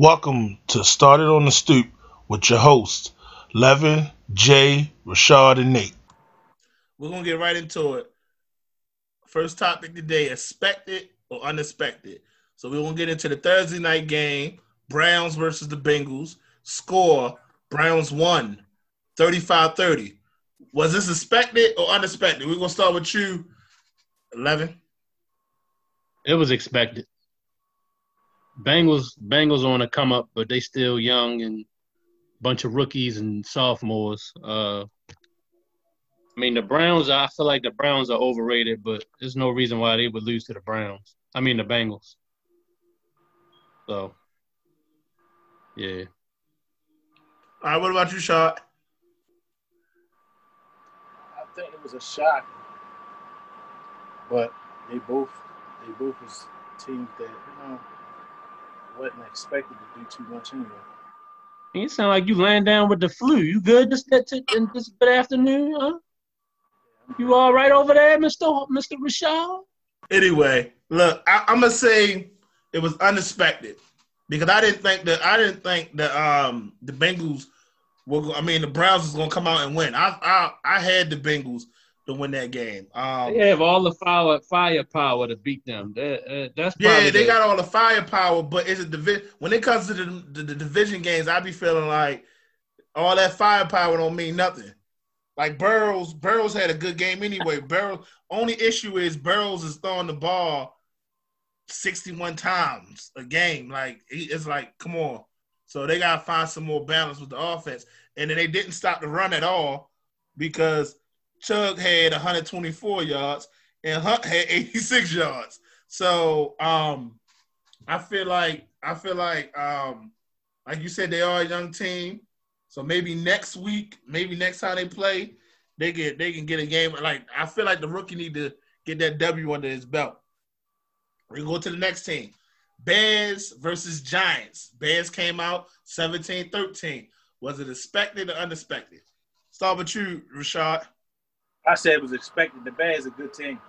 Welcome to Started on the Stoop with your hosts, Levin, Jay, Rashad, and Nate. We're gonna get right into it. First topic today: expected or unexpected. So we're gonna get into the Thursday night game: Browns versus the Bengals. Score: Browns won, 35-30. Was this expected or unexpected? We're gonna start with you, Levin. It was expected. Bengals Bengals on a come up, but they still young and bunch of rookies and sophomores. Uh, I mean the Browns. I feel like the Browns are overrated, but there's no reason why they would lose to the Browns. I mean the Bengals. So, yeah. All right. What about you, Shot? I think it was a shock, but they both they both was teams that you know wasn't expected to do too much anyway. You sound like you laying down with the flu. You good this this, this good afternoon, huh? You all right over there, Mister Mister Rashad? Anyway, look, I, I'm gonna say it was unexpected because I didn't think that I didn't think that um the Bengals were. I mean, the Browns was gonna come out and win. I I I had the Bengals to win that game. Um, They have all the fire firepower to beat them. That, uh, that's Yeah, they the- got all the firepower, but it's a division. When it comes to the, the, the division games, I be feeling like all that firepower don't mean nothing. Like Burrows, Burrows had a good game anyway. Burrows only issue is Burrows is throwing the ball sixty-one times a game. Like he, it's like, come on. So they gotta find some more balance with the offense, and then they didn't stop the run at all because Chubb had 124 yards and Hunt had 86 yards. So um I feel like I feel like um like you said they are a young team. So maybe next week, maybe next time they play, they get they can get a game. Like I feel like the rookie need to get that W under his belt. We go to the next team. Bears versus Giants. Bears came out 17-13. Was it expected or unexpected? Start with you, Rashad. I said it was expected. The Bears a good team.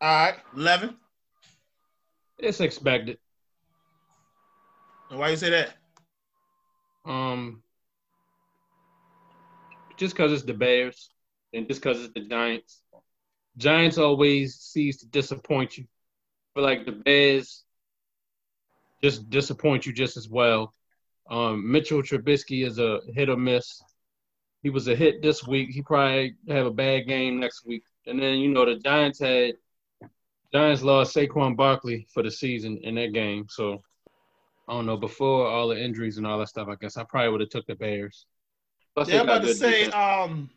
All right, 11. it's expected. And why you say that? Um, just because it's the Bears and just because it's the Giants. Giants always sees to disappoint you, but like the Bears just disappoint you just as well. Um, Mitchell Trubisky is a hit or miss. He was a hit this week. He probably have a bad game next week. And then you know the Giants had Giants lost Saquon Barkley for the season in that game. So I don't know. Before all the injuries and all that stuff, I guess I probably would have took the Bears. Plus, Yeah, I'm about to say, defense. um,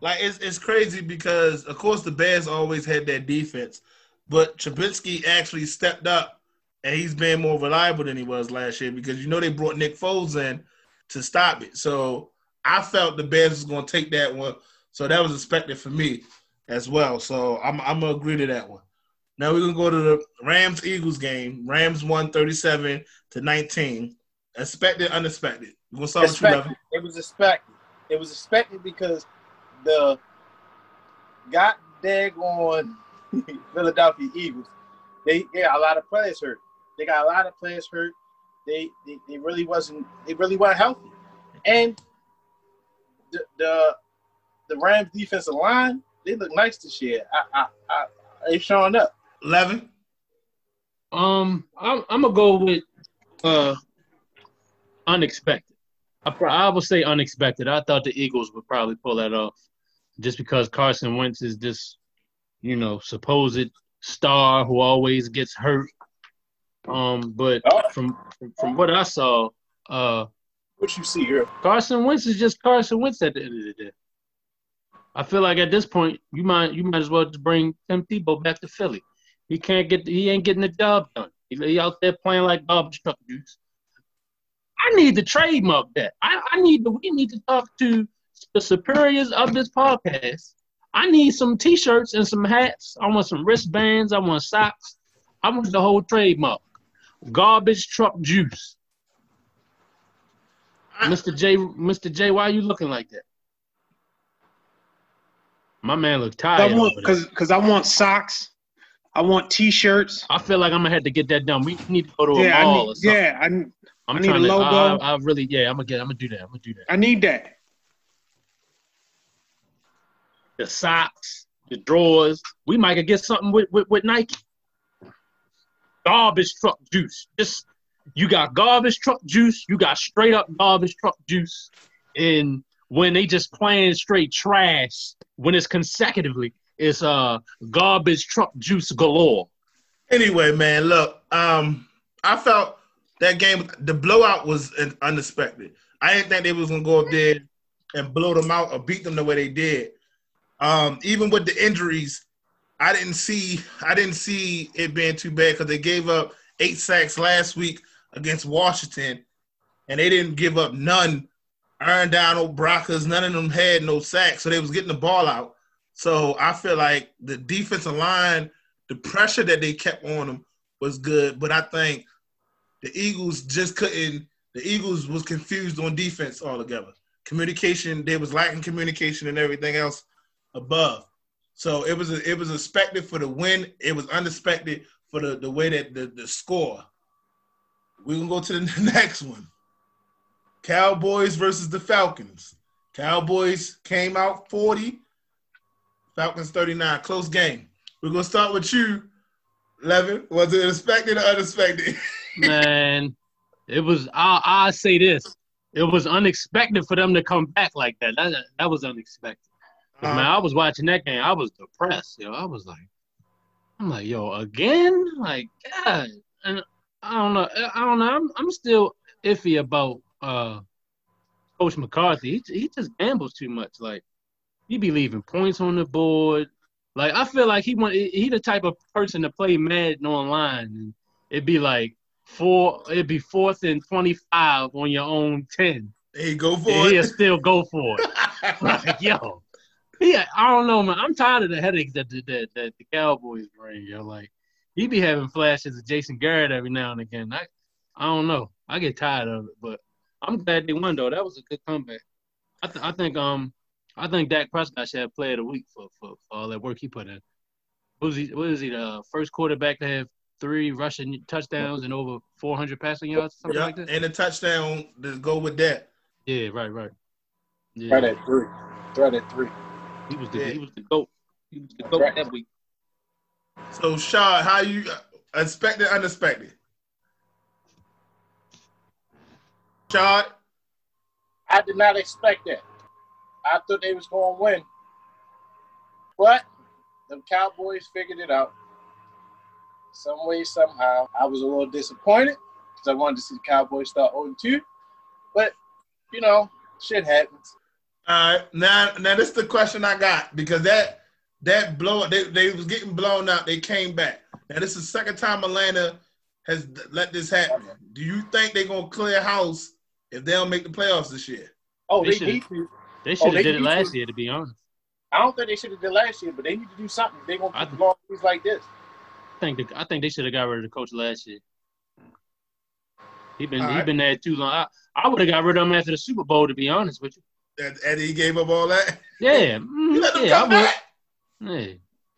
like it's it's crazy because of course the Bears always had that defense, but Trubisky actually stepped up and he's been more reliable than he was last year because you know they brought Nick Foles in to stop it. So I felt the Bears was going to take that one, so that was expected for me as well. So I'm I'm gonna agree to that one. Now we're gonna go to the Rams Eagles game. Rams won 37 to 19. Expected, unexpected. We're gonna start with you, Expected. It was expected. It was expected because the got on Philadelphia Eagles. They, they got a lot of players hurt. They got a lot of players hurt. They they, they really wasn't they really weren't healthy. And the the the Rams defensive line, they look nice this year. I I, I they showing up. 11. Um, I'm, I'm gonna go with uh unexpected. I, I would say unexpected. I thought the Eagles would probably pull that off, just because Carson Wentz is this, you know, supposed star who always gets hurt. Um, but Oh. from from what I saw, uh, What you see here? Carson Wentz is just Carson Wentz at the end of the day. I feel like at this point, you might you might as well just bring Tim Tebow back to Philly. He can't get he ain't getting the job done. He, he out there playing like garbage truck juice. I need to trademark that. I, I need to we need to talk to the superiors of this podcast. I need some t-shirts and some hats. I want some wristbands. I want socks. I want the whole trademark. Garbage truck juice. Mr. J, Mr. J, why are you looking like that? My man looked I tired. want over there. because because I want socks. I want T-shirts. I feel like I'm gonna have to get that done. We need to go to a Yeah, I mall or something. yeah, I, I'm I need a to. logo. I, I really, yeah, I'm gonna get. I'm gonna do that. I'm gonna do that. I need that. The socks, the drawers. We might get something with, with, with Nike. Garbage truck juice. Just you got garbage truck juice. You got straight up garbage truck juice. And when they just playing straight trash, when it's consecutively, it's uh garbage truck juice galore. Anyway, man, look, um, I felt that game, the blowout was un- unexpected. I didn't think they was gonna go up there and blow them out or beat them the way they did. Um, even with the injuries, I didn't see, I didn't see it being too bad because they gave up eight sacks last week against Washington, and they didn't give up none. Aaron Donald, Brockers, none of them had no sacks, so they was getting the ball out. So I feel like the defensive line the pressure that they kept on them was good, but I think the Eagles just couldn't. The Eagles was confused on defense altogether. Communication, they was lacking communication and everything else above. So it was a, it was expected for the win. It was unexpected for the, the way that the, the score. We can go to the next one. Cowboys versus the Falcons. Cowboys came out 40, Falcons 39. Close game. We're gonna start with you, Levin. Was it expected or unexpected? Man, it was. I I say this. It was unexpected for them to come back like that. That that was unexpected. Uh-huh. Man, I was watching that game. I was depressed. Yo, I was like, I'm like, yo, again? Like, God. And I don't know. I don't know. I'm I'm still iffy about uh Coach McCarthy. He he just gambles too much. Like, he be leaving points on the board. Like, I feel like he want he the type of person to play Madden online. And it'd be like four. It'd be fourth and twenty five on your own ten. Hey, go for And he'll still go for it. Like, yo, yeah, I don't know, man. I'm tired of the headaches that the, that, that the Cowboys bring. Yo, like he be having flashes of Jason Garrett every now and again. I, I don't know. I get tired of it, but I'm glad they won though. That was a good comeback. I, th- I think um I think Dak Prescott should have played a week for, for, for all that work he put in. What was he? What is he? The first quarterback to have three rushing touchdowns and over 400 passing yards, something yeah, like that. and a touchdown to go with that. Yeah, right, right. Yeah. Right at three. Right at three. He was the Yeah. he was the goat. He was the goat Right. that week. So, Shaw, how you uh, expected, unexpected? Shaw, I did not expect that. I thought they was going to win. But the Cowboys figured it out. Some way, somehow. I was a little disappointed because I wanted to see the Cowboys start 0-2. But, you know, shit happens. All right, now now this is the question I got because that that blow they they was getting blown out. They came back. Now this is the second time Atlanta has let this happen. Do you think they're gonna clear house if they don't make the playoffs this year? Oh, They they, should've- need to. They oh, should have they did it last to- year, to be honest. I don't think they should have did last year, but they need to do something. They're going to I keep think- blowing things like this. I think the, I think they should have got rid of the coach last year. He been All he right. been there too long. I, I would have got rid of him after the Super Bowl, to be honest with you. And, and he gave up all that. Yeah, You let mm, them yeah, I come would. Yeah.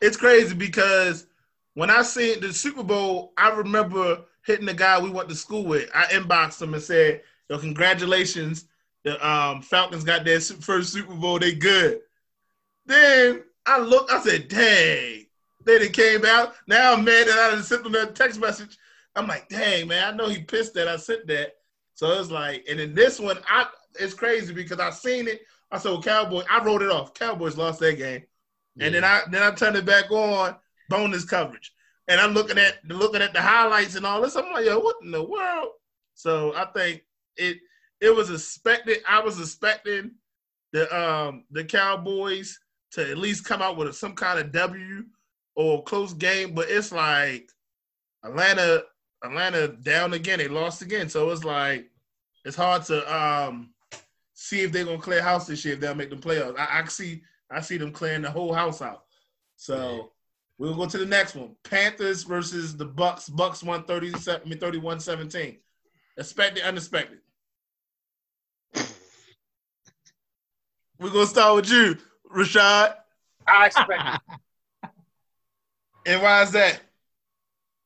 It's crazy because when I seen the Super Bowl, I remember hitting the guy we went to school with. I inboxed him and said, "Yo, congratulations! The um, Falcons got their first Super Bowl. They good." Then I looked. I said, "Dang!" Then it came out. Now I'm mad that I didn't sent him that text message. I'm like, "Dang, man! I know he pissed that I sent that." So it's like, and then this one, I it's crazy because I seen it. I said, well, "Cowboy." I wrote it off. Cowboys lost that game. And then I then I turned it back on bonus coverage, and I'm looking at looking at the highlights and all this. I'm like, yo, what in the world? So I think it it was expected. I was expecting the um the Cowboys to at least come out with some kind of W or close game, but it's like Atlanta Atlanta down again. They lost again, so it's like it's hard to um see if they're gonna clear house this year if they'll make the playoffs. I, I see I see them clearing the whole house out. So we'll go to the next one. Panthers versus the Bucks. Bucks won 37, I mean 31-17. Expected, unexpected. We're gonna start with you, Rashad. I expect it. And why is that?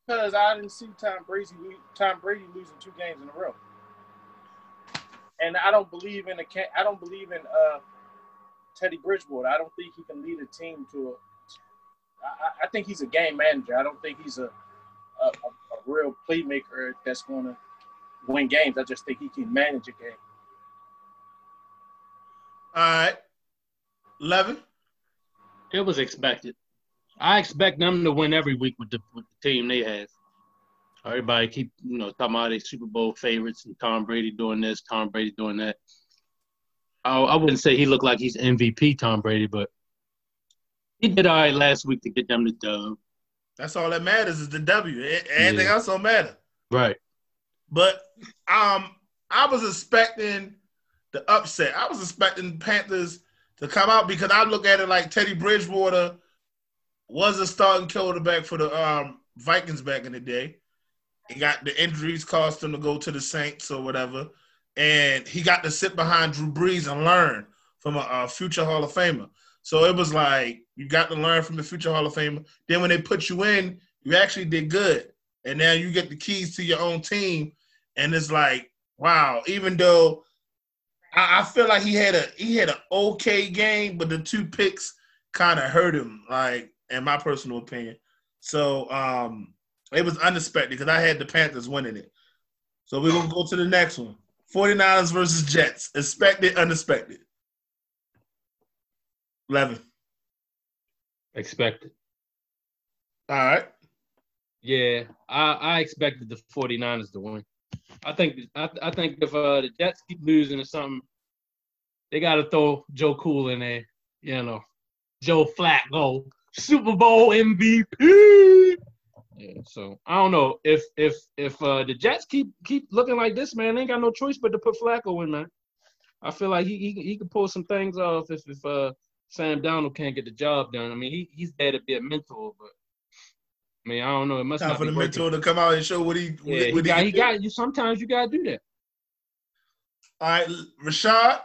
Because I didn't see Tom Brady Tom Brady losing two games in a row. And I don't believe in a I don't believe in uh, Teddy Bridgewater. I don't think he can lead a team to a. I, I think he's a game manager. I don't think he's a a, a, a real playmaker that's going to win games. I just think he can manage a game. All right, Levin. It was expected. I expect them to win every week with the, with the team they have. Everybody keep you know talking about their Super Bowl favorites and Tom Brady doing this, Tom Brady doing that. I, I wouldn't say he looked like he's MVP Tom Brady, but he did all right last week to get them the dub. That's all that matters is the W. Anything yeah. else don't matter. Right. But um, I was expecting the upset. I was expecting Panthers to come out because I look at it like Teddy Bridgewater was a starting quarterback for the um, Vikings back in the day. He got the injuries caused him to go to the Saints or whatever, and he got to sit behind Drew Brees and learn from a, a future Hall of Famer. So it was like you got to learn from the future Hall of Famer. Then when they put you in, you actually did good, and now you get the keys to your own team, and it's like wow. Even though I, I feel like he had a he had an okay game, but the two picks kind of hurt him. Like in my personal opinion. So um, it was unexpected because I had the Panthers winning it. So we're gonna go to the next one. 49ers versus Jets. Expected, unexpected. 11. Expected. All right. Yeah, I, I expected the 49ers to win. I think I, I think if uh, the Jets keep losing or something, they got to throw Joe Cool in there. You know, Joe Flacco. Super Bowl MVP. Yeah, so I don't know if if if uh, the Jets keep keep looking like this, man, they ain't got no choice but to put Flacco in, man. I feel like he he, he can pull some things off if if uh, Sam Darnold can't get the job done. I mean, he he's there to be a mentor, but I mean, I don't know. It must time not for the working. mentor to come out and show what he. Yeah, what he, got, he got you. Sometimes you gotta do that. All right, Rashad.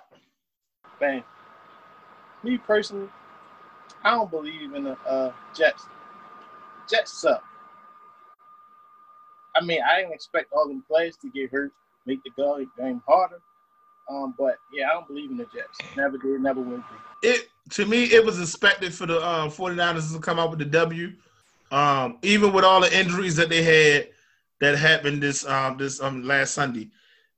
Bang. me personally, I don't believe in the uh, Jets. Jets suck. I mean, I didn't expect all them players to get hurt, make the game harder. Um, but yeah, I don't believe in the Jets. Never did, never will be. It to me, it was expected for the um, 49ers to come out with the W. Um, even with all the injuries that they had that happened this um this um last Sunday.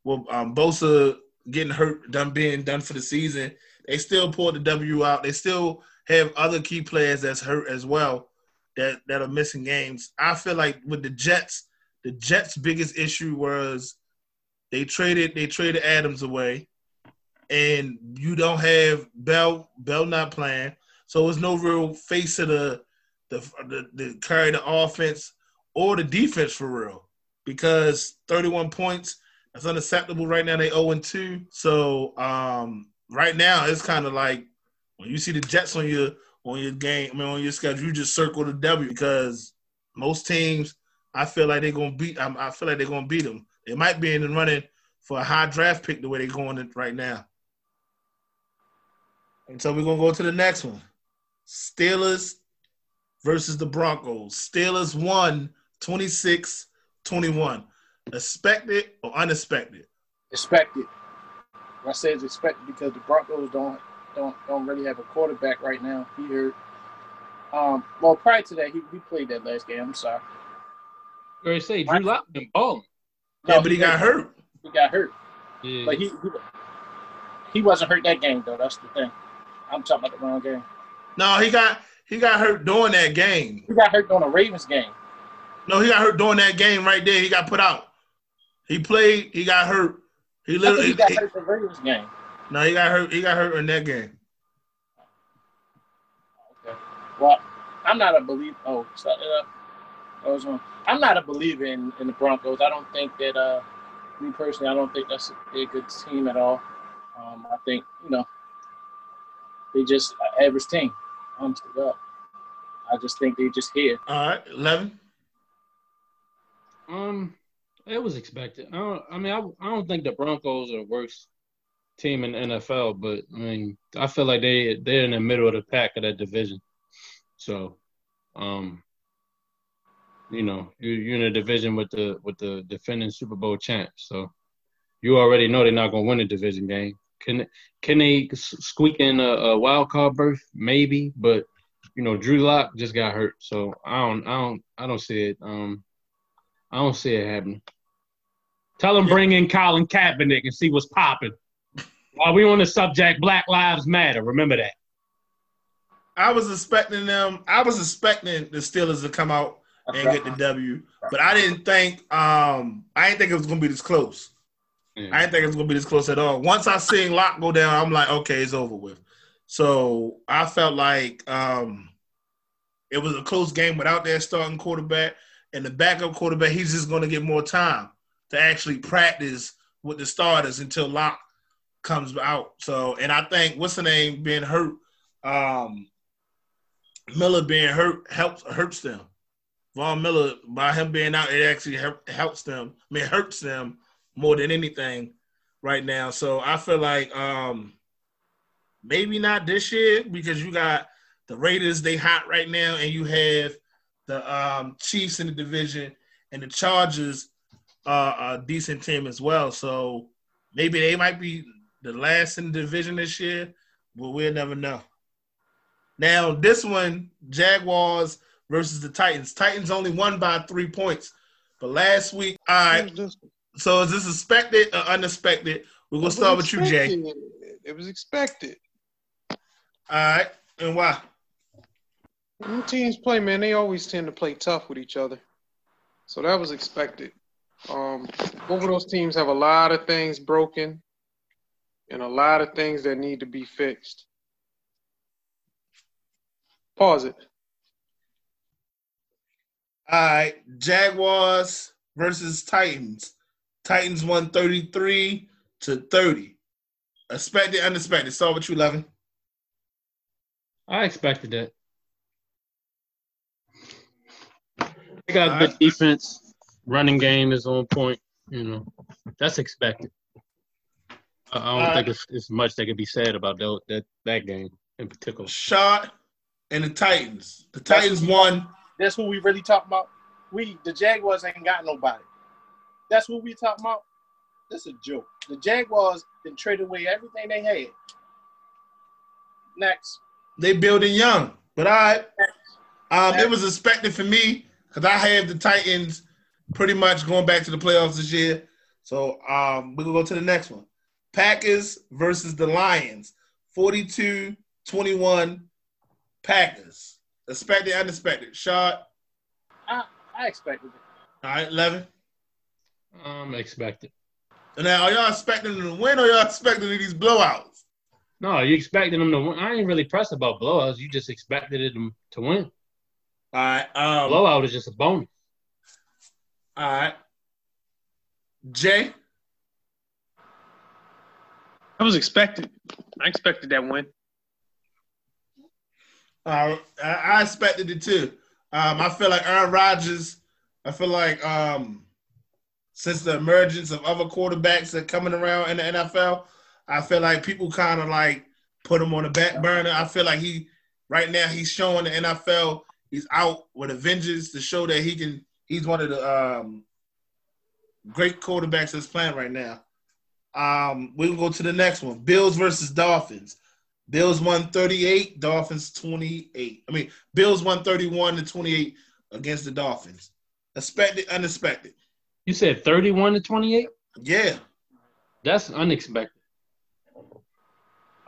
Well, um, Bosa getting hurt, done being done for the season. They still pulled the W out. They still have other key players that's hurt as well that that are missing games. I feel like with the Jets, the Jets' biggest issue was they traded they traded Adams away, and you don't have Bell Bell not playing, so it's no real face of the the the, the carry the offense or the defense for real because 31 points that's unacceptable right now. They 0 and 2. So um, right now it's kind of like when you see the Jets on your on your game, I mean on your schedule, you just circle the W because most teams, I feel like they're gonna beat. I, I feel like they're gonna beat them. They might be in the running for a high draft pick the way they're going right now. And so we're gonna go to the next one: Steelers versus the Broncos. Steelers won 26-21. Expected or unexpected? Expected. I say it's expected because the Broncos don't don't don't really have a quarterback right now. He hurt. Um, well, prior to that, he, he played that last game. I'm sorry. You say Drew Lock been balling. No, yeah, but he, he got hurt. He got hurt. Yeah. But he, he he wasn't hurt that game though. That's the thing. I'm talking about the wrong game. No, he got he got hurt during that game. He got hurt during the Ravens game. No, he got hurt during that game right there. He got put out. He played. He got hurt. He literally he got hurt the Ravens game. No, he got hurt. He got hurt in that game. Okay. Well, I'm not a believer. Oh, start it up. I was on. I'm not a believer in, in the Broncos. I don't think that. Uh, me personally, I don't think that's a, a good team at all. Um, I think you know they just uh, average team. Honest to God, I just think they just here. All right, Levin. Um, it was expected. I don't. I mean, I, I don't think the Broncos are the worst team in the NFL, but I mean, I feel like they they're in the middle of the pack of that division. So, um, you know, you, you're in a division with the with the defending Super Bowl champs, so you already know they're not gonna win a division game. Can can they squeak in a, a wild card berth? Maybe, but you know, Drew Lock just got hurt, so I don't, I don't, I don't see it. Um, I don't see it happening. Tell them bring in Colin Kaepernick and see what's popping. While we on the subject, Black Lives Matter. Remember that. I was expecting them. I was expecting the Steelers to come out and get the W, but I didn't think. Um, I didn't think it was gonna be this close. Yeah. I didn't think it was gonna be this close at all. Once I seen Lock go down, I'm like, okay, it's over with. So I felt like um, it was a close game without their starting quarterback and the backup quarterback. He's just going to get more time to actually practice with the starters until Lock comes out. So, and I think what's the name being hurt, um, Miller being hurt helps hurts them. Von Miller by him being out, it actually helps them. I mean, hurts them more than anything right now. So I feel like um, maybe not this year because you got the Raiders. They hot right now, and you have the um, Chiefs in the division and the Chargers are a decent team as well. So maybe they might be the last in the division this year, but we'll never know. Now, this one, Jaguars versus the Titans. Titans only won by three points. But last week, all right. So is this expected or unexpected? We're gonna start with you, Jay. It was expected. All right, and why? When teams play, man, they always tend to play tough with each other. So that was expected. Um, both of those teams have a lot of things broken and a lot of things that need to be fixed. Pause it. All right, Jaguars versus Titans. Titans won 33 to 30. Expected, unexpected. Start with you, Levin. I expected it. They got a good defense running game is on point. You know, that's expected. I, don't uh, think it's, it's much that could be said about that, that that game in particular. Shot and the Titans. The Titans won. That's who we really talk about. We the Jaguars ain't got nobody. That's what we talking about. That's a joke. The Jaguars can trade away everything they had. Next. They building young, but I, um, Next. it was expected for me because I have the Titans pretty much going back to the playoffs this year. So um, we're to go to the next one. Packers versus the Lions. 42 21 Packers. Expected, unexpected. Shot. I, I expected it. All right, Levin. Um, expected. And now, are y'all expecting them to win or y'all expecting these blowouts? No, you expecting them to win. I ain't really pressed about blowouts. You just expected them to win. All right. Um, Blowout is just a bonus. All right. Jay? I was expected. I expected that win. Uh, I expected it too. Um, I feel like Aaron Rodgers, I feel like um, since the emergence of other quarterbacks that are coming around in the NFL, I feel like people kind of like put him on the back burner. I feel like he, right now, he's showing the NFL he's out with a vengeance to show that he can he's one of the um, great quarterbacks that's playing right now. Um, we'll go to the next one: Bills versus Dolphins. Bills won 38, Dolphins 28. I mean, Bills won 31 to 28 against the Dolphins. Expected, unexpected. You said 31 to 28? Yeah. That's unexpected.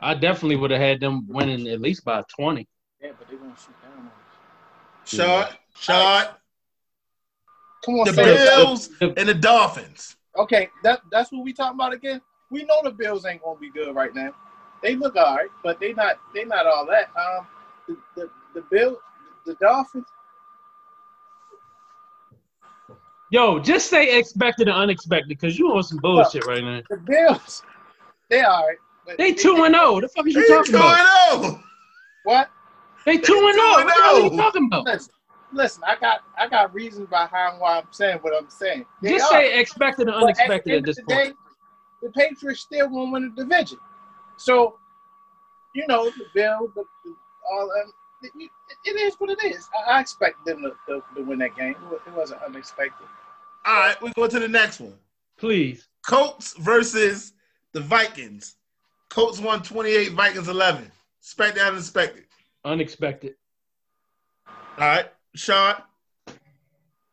I definitely would have had them winning at least by 20. Yeah, but they're going to shoot down. on us. Shot, shot. Come on, the Bills and the Dolphins. Okay, that that's what we talking about again. We know the Bills ain't gonna be good right now. They look all right, but they not they not all that. Um, the the, the Bill, the Dolphins. Yo, just say expected and unexpected because you on some bullshit right now. The Bills, they all right. They two and zero. Oh. The fuck are you talking about? Two and zero. Oh. What? They two and zero. Oh. What are you talking about? Listen, listen, I got I got reasons behind why I'm saying what I'm saying. They Just are. say expected and unexpected at, at this point. Day, the Patriots still gonna win the division. So, you know, the Bill, the, the, all them, it, it is what it is. I, I expected them to, to, to win that game. It wasn't unexpected. All right, we go to the next one. Please. Colts versus the Vikings. Colts won 28, Vikings 11. Expected, unexpected. Unexpected. All right, Sean.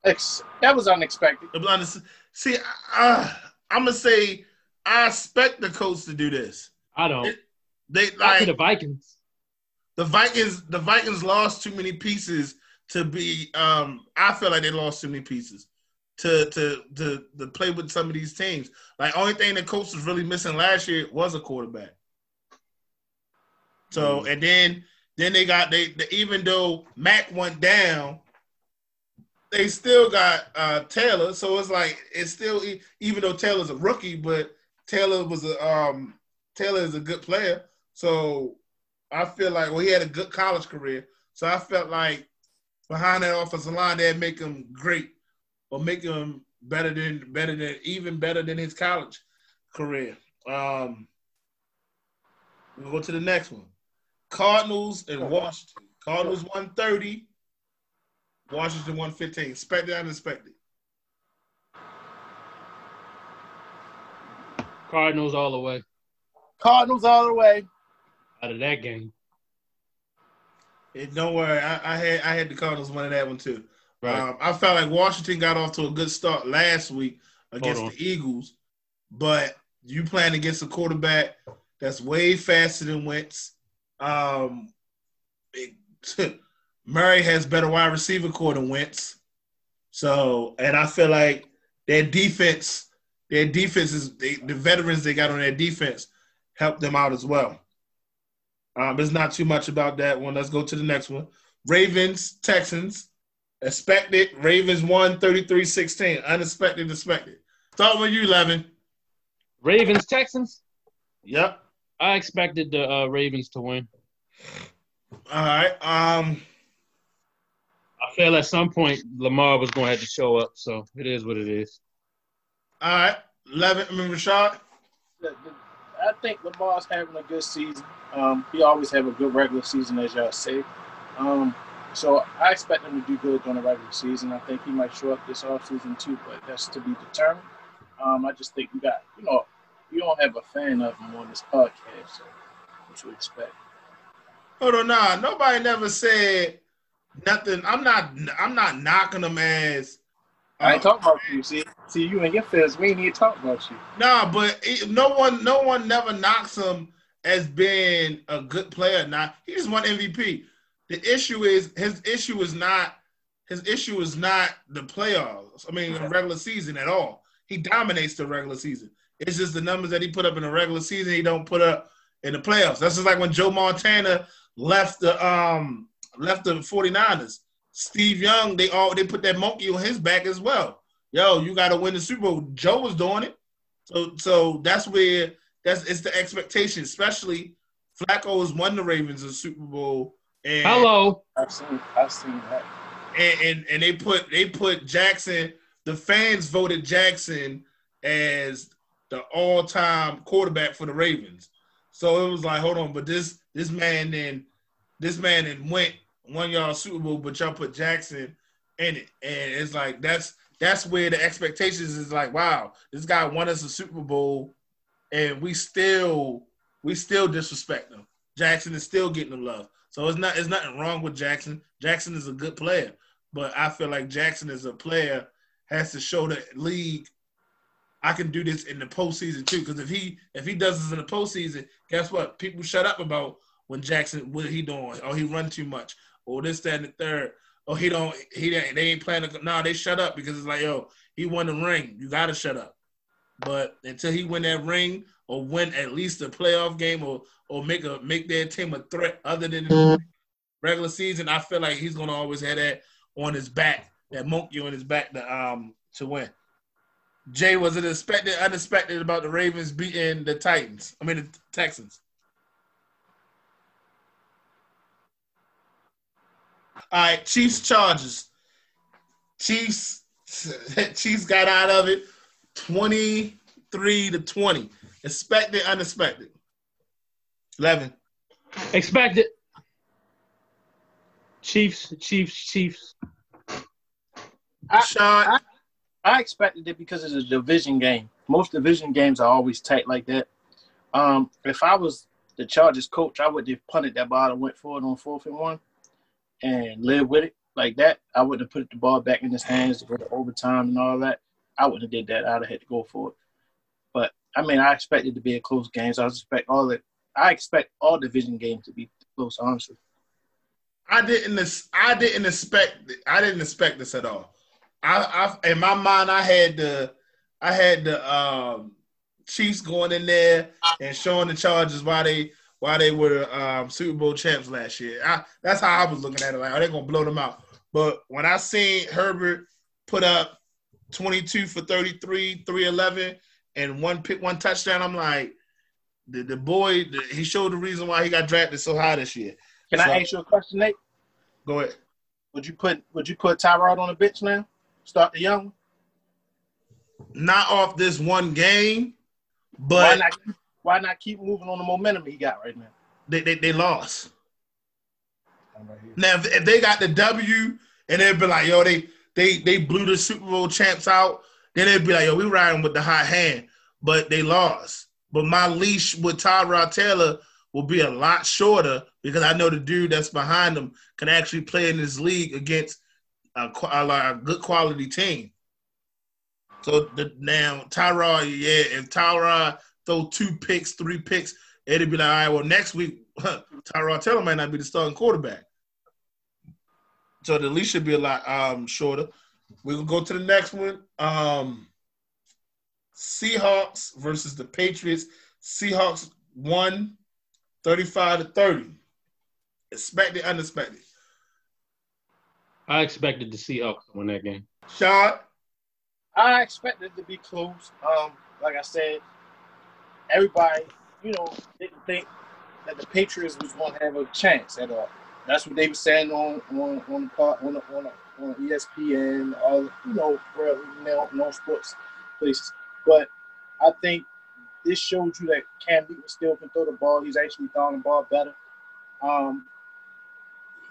Ex- that was unexpected. I'm See, uh, I'm gonna say I expect the Colts to do this. I don't. They like the Vikings. the Vikings. The Vikings lost too many pieces to be. Um, I feel like they lost too many pieces to to to to play with some of these teams. Like only thing the Colts was really missing last year was a quarterback. So and then then they got they, they even though Mack went down, they still got uh Taylor. So it's like it's still even though Taylor's a rookie, but Taylor was a um Taylor is a good player. So I feel like well he had a good college career. So I felt like behind that offensive line they'd make him great or make him better than better than even better than his college career. Um we'll go to the next one. Cardinals and Washington. Cardinals 130, Washington 115. Expected, unexpected. Cardinals all the way Cardinals all the way. out of that game. Hey, don't worry, I, I had I had the Cardinals winning that one too. Right. Um, I felt like Washington got off to a good start last week against the Eagles, but you playing against a quarterback that's way faster than Wentz. Um, it- Murray has better wide receiver corps than Wentz. So, and I feel like their defense, their defense is they, the veterans they got on their defense helped them out as well. Um, there's not too much about that one. Let's go to the next one. Ravens, Texans. Expected. Ravens won 33-16. Unexpected, expected. Start with you, Levin. Ravens, Texans. Yep. I expected the uh, Ravens to win. All right. Um, I feel at some point Lamar was going to have to show up, so it is what it is. all right. Levin, I mean Rashad. The- the- I think Lamar's having a good season. Um, he always have a good regular season, as y'all say. Um, so I expect him to do good during the regular season. I think he might show up this offseason too, but that's to be determined. Um, I just think you got, you know, you don't have a fan of him on this podcast, so what you expect? Hold on, nah. Nobody never said nothing. I'm not. I'm not knocking him as. I ain't talking about you. See, see, you and your fans, we ain't even talk about you. Nah, but it, no one, no one never knocks him as being a good player. Now he just won MVP. The issue is his issue is not his issue is not the playoffs. I mean, the regular season at all. He dominates the regular season. It's just the numbers that he put up in the regular season. He don't put up in the playoffs. That's just like when Joe Montana left the um left the 49ers. Steve Young, they all they put that monkey on his back as well. Yo, you got to win the Super Bowl. Joe was doing it. So so that's where that's it's the expectation, especially Flacco has won the Ravens a Super Bowl and Hello. I've seen, I've seen that. and, and and they put they put Jackson. The fans voted Jackson as the all-time quarterback for the Ravens. So it was like, hold on, but this this man then this man then went won y'all Super Bowl, but y'all put Jackson in it, and it's like that's that's where the expectations is like, wow, this guy won us a Super Bowl, and we still we still disrespect him. Jackson is still getting the love. So it's not it's nothing wrong with Jackson. Jackson is a good player, but I feel like Jackson as a player has to show the league I can do this in the postseason too. Because if he if he does this in the postseason, guess what? People shut up about when Jackson what he doing. or he run too much. Or this, that, and the third. Oh, he don't he didn't, they ain't playing. No, nah, they shut up because it's like yo, he won the ring. You gotta shut up. But until he win that ring or win at least a playoff game or or make a make their team a threat other than the regular season, I feel like he's gonna always have that on his back, that monkey on his back to um to win. Jay, was it expected, unexpected about the Ravens beating the Titans? I mean the Texans. All right, Chiefs Chargers. Chiefs Chiefs got out of it 23 to 20. Expected, unexpected. 11. Expected. Chiefs, Chiefs, Chiefs. I- Sean, I expected it because it's a division game. Most division games are always tight like that. Um, if I was the Chargers coach, I would have punted that ball and went for it on fourth and one and live with it like that. I wouldn't have put the ball back in his hands go to overtime and all that. I wouldn't have did that. I'd have had to go for it. But I mean, I expected to be a close game. So I expect all the I expect all division games to be close. Honestly, I didn't. I didn't expect. I didn't expect this at all. I, I in my mind, I had the, I had the um, Chiefs going in there and showing the Chargers why they why they were um, Super Bowl champs last year. I, that's how I was looking at it. Like, are they gonna blow them out? But when I seen Herbert put up twenty two for 33, 311, and one pick, one touchdown, I'm like, the the boy, the, he showed the reason why he got drafted so high this year. can So- I ask you a question, Nate? Go ahead. Would you put Would you put Tyrod on the bench now? Start the young. one? not off this one game, but? Why not keep moving on the momentum he got right now? they, they, they lost. Now, if, if they got the W and they'd be like, yo, they they they blew the Super Bowl champs out, then they'd be like, yo, we riding with the hot hand, but they lost. But my leash with Tyrod Taylor will be a lot shorter because I know the dude that's behind him can actually play in this league against a, a, a good quality team. So the, now Tyrod, yeah, if Tyrod throw two picks, three picks, it'd be like, all right, well, next week Tyrod Taylor might not be the starting quarterback. So the leash should be a lot um, shorter. We'll go to the next one. Um, Seahawks versus the Patriots. Seahawks won 35 to 30. Expected, unexpected. I expected the Seahawks to win that game. Shot. I expected it to be close. Um, like I said, everybody, you know, didn't think that the Patriots was going to have a chance at all. That's what they were saying on on on on on, on ESPN, all you know, where you know, no sports places. But I think this showed you that Cam Newton still can throw the ball. He's actually throwing the ball better. Um,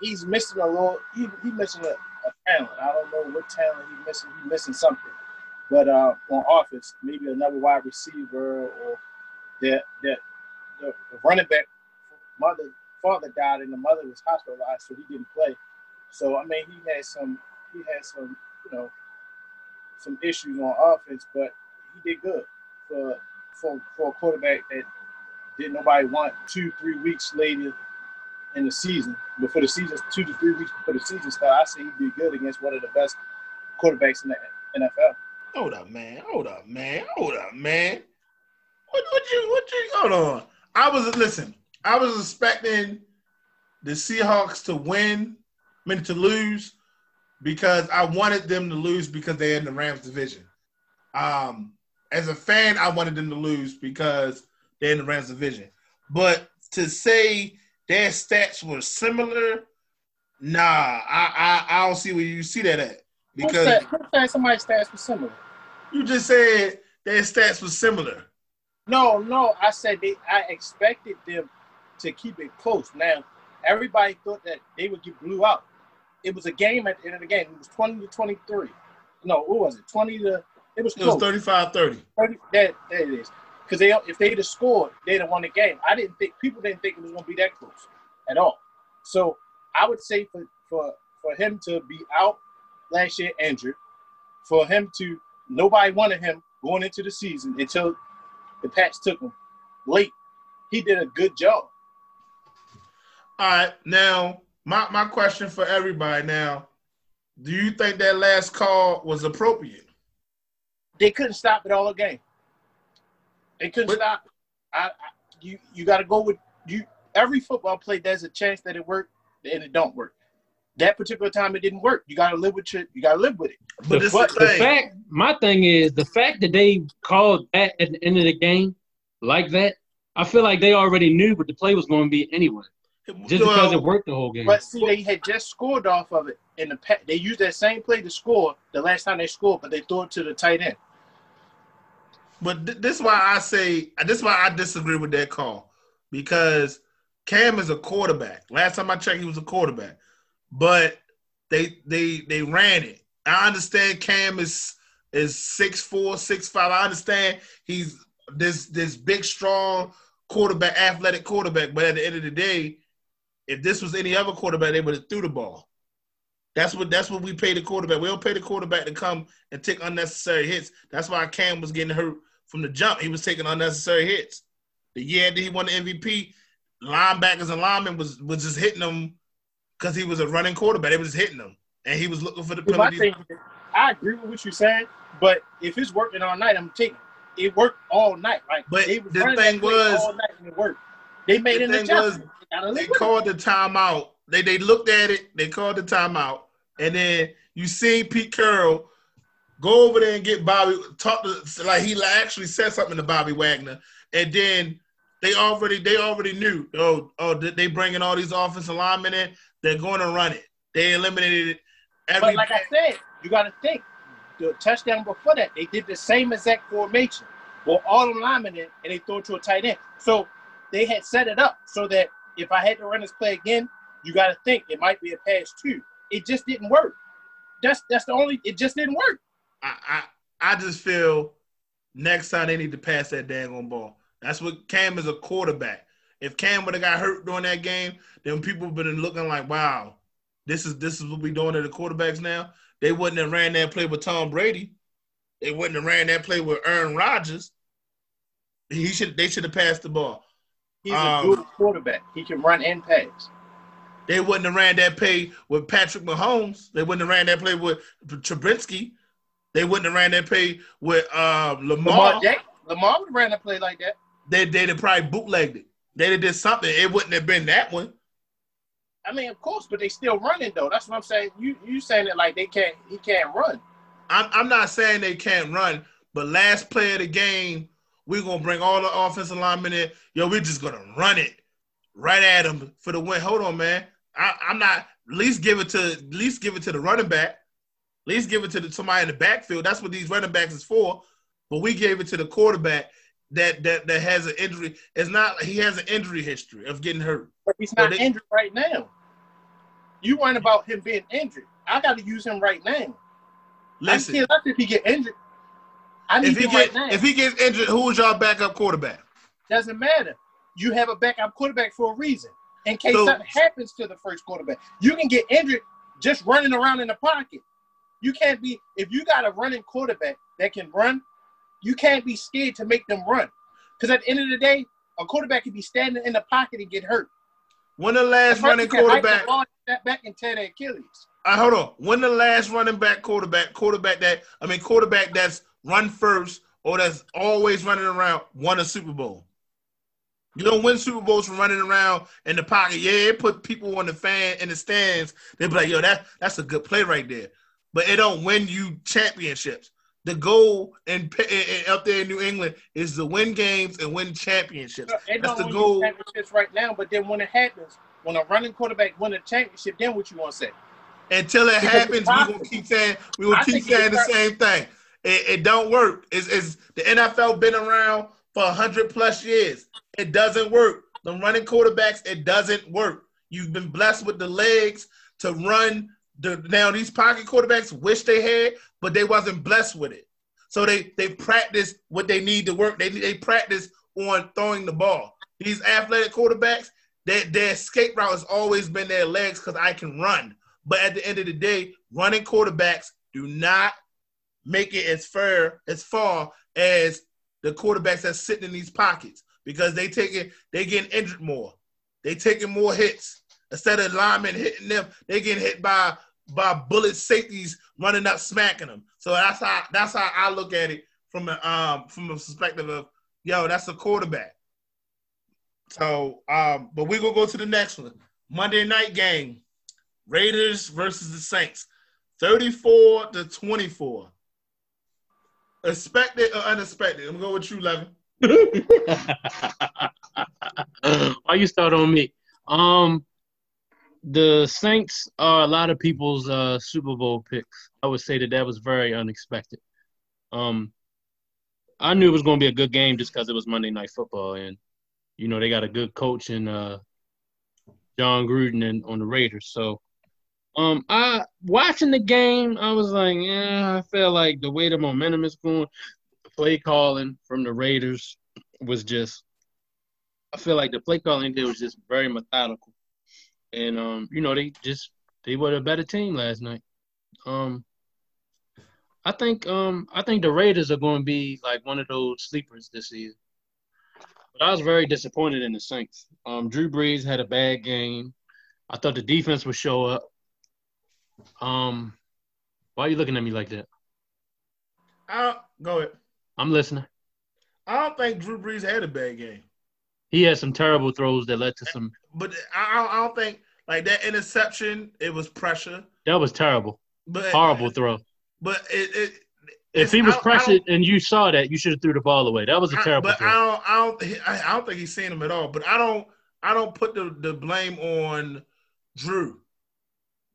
he's missing a little. He, he's missing a, a talent. I don't know what talent he's missing. He's missing something. But uh, on offense, maybe another wide receiver or that the, the running back mother father died and the mother was hospitalized, so he didn't play. So I mean, he had some he had some you know some issues on offense, but he did good for for for a quarterback that didn't nobody want two three weeks later in the season before the season two to three weeks before the season started. I say he did good against one of the best quarterbacks in the NFL. Hold up, man. Hold up, man. Hold up, man. What, what you? What you? Hold on. I was listen. I was expecting the Seahawks to win, I mean to lose, because I wanted them to lose because they're in the Rams division. Um, as a fan, I wanted them to lose because they're in the Rams division. But to say their stats were similar, nah, I I, I don't see where you see that at because said somebody's stats were similar? you just said their stats were similar. No, no. I said they. I expected them to keep it close. Now, everybody thought that they would get blew out. It was a game at the end of the game. It was twenty to twenty-three. No, what was it? Twenty to. It was close. It was close. 35 30. 30, that, there it is. Because they, if they'd have scored, they'd have won the game. I didn't think people didn't think it was going to be that close at all. So I would say for for for him to be out last year injured, for him to nobody wanted him going into the season until the Pats took him late. He did a good job. All right. Now, my, my question for everybody now do you think that last call was appropriate? They couldn't stop it all game. They couldn't But- stop. I, I you you got to go with you. Every football play, there's a chance that it worked and it don't work. That particular time, it didn't work. You got to live with it. you got to live with it. But the, this fa- is the the fact, my thing is the fact that they called that at the end of the game like that. I feel like they already knew what the play was going to be anyway, just Well, because it worked the whole game. But see, they had just scored off of it in the pa- they used that same play to score the last time they scored, but they threw it to the tight end. But th- this is why I say this is why I disagree with that call because Cam is a quarterback. Last time I checked, he was a quarterback. But they they they ran it. I understand Cam is is six four, six five. I understand he's this this big, strong quarterback, athletic quarterback. But at the end of the day, if this was any other quarterback, they would have threw the ball. That's what that's what we pay the quarterback. We don't pay the quarterback to come and take unnecessary hits. That's why Cam was getting hurt from the jump. He was taking unnecessary hits. The year that he won the MVP, linebackers and linemen was was just hitting him because he was a running quarterback. They was hitting him, and he was looking for the My penalties. thing I agree with what you're saying, but if it's working all night, I'm taking it. It worked all night. Like, But they was the thing was- all night and it worked. They made The an thing adjustment. They They it. called the timeout. They they looked at it. They called the timeout, and then you see Pete Carroll go over there and get Bobby talk to like he actually said something to Bobby Wagner, and then they already they already knew oh oh they bringing all these offensive linemen in. They're going to run it. They eliminated it. Every But like I said, you got to think the touchdown before that, they did the same exact formation. Well, all them linemen in, and they throw it to a tight end. So they had set it up so that if I had to run this play again, you got to think it might be a pass too. It just didn't work. That's that's the only. It just didn't work. I, I I just feel next time they need to pass that daggone ball. That's what Cam is a quarterback. If Cam would have got hurt during that game, then people would have been looking like, wow, this is this is what we doing to the quarterbacks now. They wouldn't have ran that play with Tom Brady. They wouldn't have ran that play with Aaron Rodgers. He should they should have passed the ball. He's Um, a good quarterback. He can run and pass. They wouldn't have ran that play with Patrick Mahomes. They wouldn't have ran that play with Trubinsky. They wouldn't have ran that play with uh, Lamar Lamar. Jack, Lamar would ran a play like that. They they'd have probably bootlegged it. They'd have did something. It wouldn't have been that one. I mean, of course, but they still running though. That's what I'm saying. You you saying it like they can't he can't run. I'm I'm not saying they can't run, but last play of the game, we're gonna bring all the offensive linemen in. Yo, we're just gonna run it right at them for the win. Hold on, man. I, I'm not. At least give it to. At least give it to the running back. At least give it to the, somebody in the backfield. That's what these running backs is for. But we gave it to the quarterback that that that has an injury. It's not. He has an injury history of getting hurt. But he's So not they- injured right now. You worrying about him being injured. I got to use him right now. I Listen, care if he get injured. I need if he him get right now. if he gets injured, who is y'all backup quarterback? Doesn't matter. You have a backup quarterback for a reason. In case So- something happens to the first quarterback, you can get injured just running around in the pocket. You can't be if you got a running quarterback that can run. You can't be scared to make them run, because at the end of the day, a quarterback can be standing in the pocket and get hurt. When the last running person can hike the quarterback? step back and tear their Achilles. Uh, hold on. When the last running back quarterback, quarterback that I mean quarterback that's run first or that's always running around won a Super Bowl. You don't win Super Bowls from running around in the pocket. Yeah, it put people on the fan in the stands. They be like, yo, that that's a good play right there. But it don't win you championships. The goal in- up there in New England is to win games and win championships. That's the goal. championships right now, but then when it happens, when a running quarterback win a championship, then what you want to say? Until it Because happens, we're gonna keep saying we gonna keep saying the same thing. It, it don't work. Is it's the NFL been around for hundred plus years. It doesn't work. The running quarterbacks, it doesn't work. You've been blessed with the legs to run. The, now these pocket quarterbacks wish they had, but they wasn't blessed with it. So they they practice what they need to work. They they practice on throwing the ball. These athletic quarterbacks, their their escape route has always been their legs because I can run. But at the end of the day, running quarterbacks do not make it as fair as far as the quarterbacks that's sitting in these pockets because they taking they getting injured more. They taking more hits instead of linemen hitting them. They getting hit by by bullet safeties running up smacking them. So that's how that's how I look at it from a um from a perspective of yo that's a quarterback. So um but we're gonna go to the next one Monday night game Raiders versus the Saints 34 to 24. Expected or unexpected? I'm going with you, Levin. Why you start on me? Um, the Saints are a lot of people's uh, Super Bowl picks. I would say that that was very unexpected. Um, I knew it was going to be a good game just because it was Monday Night Football, and you know they got a good coach in uh, Jon Gruden and, on the Raiders. So Um, I watching the game, I was like, yeah, I feel like the way the momentum is going, the play calling from the Raiders was just. I feel like the play calling there was just very methodical, and um, you know, they just they were a better team last night. Um, I think um I think the Raiders are going to be like one of those sleepers this season. But I was very disappointed in the Saints. Um, Drew Brees had a bad game. I thought the defense would show up. Um, why are you looking at me like that? I go ahead. I'm listening. I don't think Drew Brees had a bad game, He had some terrible throws that led to some. but I don't, I don't think like that interception. It was pressure, That was terrible, but horrible throw. But it, it If he was I I pressured and you saw that, you should have threw the ball away. That was a terrible but throw. I don't, I don't, I I don't think he's seen him at all. But I don't, I don't put the, the blame on Drew.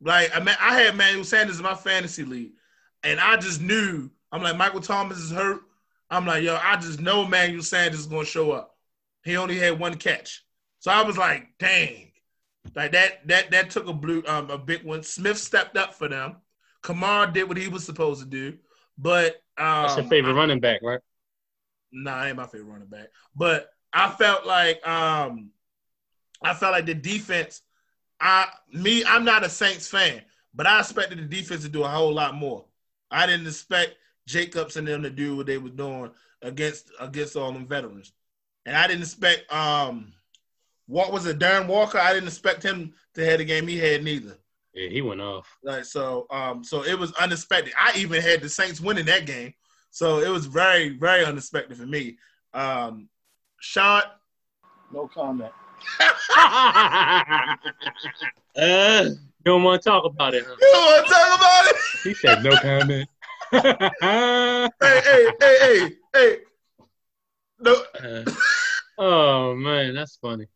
Like I mean, I had Manuel Sanders in my fantasy league, and I just knew. I'm like Michael Thomas is hurt. I'm like, yo, I just know Manuel Sanders is gonna show up. He only had one catch, so I was like, dang, like that, that, that took a blue, um, a big one. Smith stepped up for them. Kamar did what he was supposed to do, but um, That's your favorite running back, right? Nah, ain't my favorite running back. But I felt like um I felt like the defense, I me, I'm not a Saints fan, but I expected the defense to do a whole lot more. I didn't expect Jacobs and them to do what they were doing against against all them veterans. And I didn't expect um what was it, Darren Walker? I didn't expect him to have the game he had neither. Yeah, he went off. Like so, um, so it was unexpected. I even had the Saints winning that game, so it was very, very unexpected for me. Um, shot. No comment. uh, you don't want to talk about it. Huh? You want to talk about it? He said no comment. Hey, hey, hey, hey, hey. No, Uh, oh man, that's funny.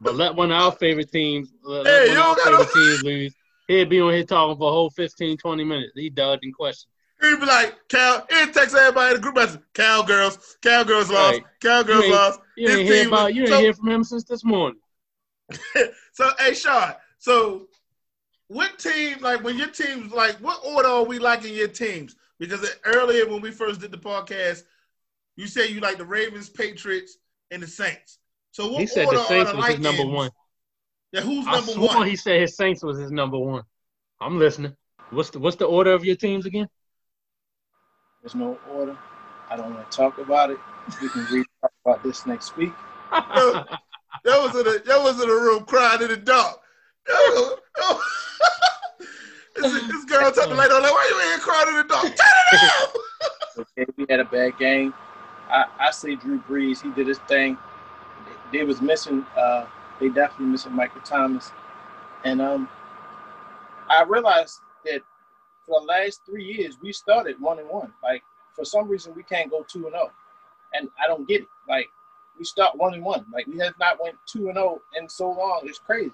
But let one of our favorite teams, let Hey, one you of our favorite teams lose. He'd be on here talking for a whole 15, 20 minutes. He dodging questions. he'd be like, "Cow." He'd text everybody in the group message, "Cowgirls, Cowgirls lost, Right. Cowgirls lost." You ain't hear about you ain't so- hear from him since this morning. So, hey, Sean. So, what team? Like, when your teams, like, what order are we liking your teams? Because earlier when we first did the podcast, you said you like the Ravens, Patriots, and the Saints. So, what He said order the Saints the was his number like-ins? one. Yeah, who's I number swore one? he said his Saints was his number one. I'm listening. What's the what's the order of your teams again? There's no order. I don't want to talk about it. We can read about this next week. That was in a that was in a room crying in the dark. Yo, yo. this, this girl took the light on like, why you in here crying in the dark? Turn it off! Okay, we had a bad game. I, I say Drew Brees, he did his thing. They was missing uh they definitely missing Michael Thomas. And um I realized that for the last three years we started one and one. Like for some reason we can't go two and oh. And I don't get it. Like we start one and one. Like we have not went two and oh in so long. It's crazy.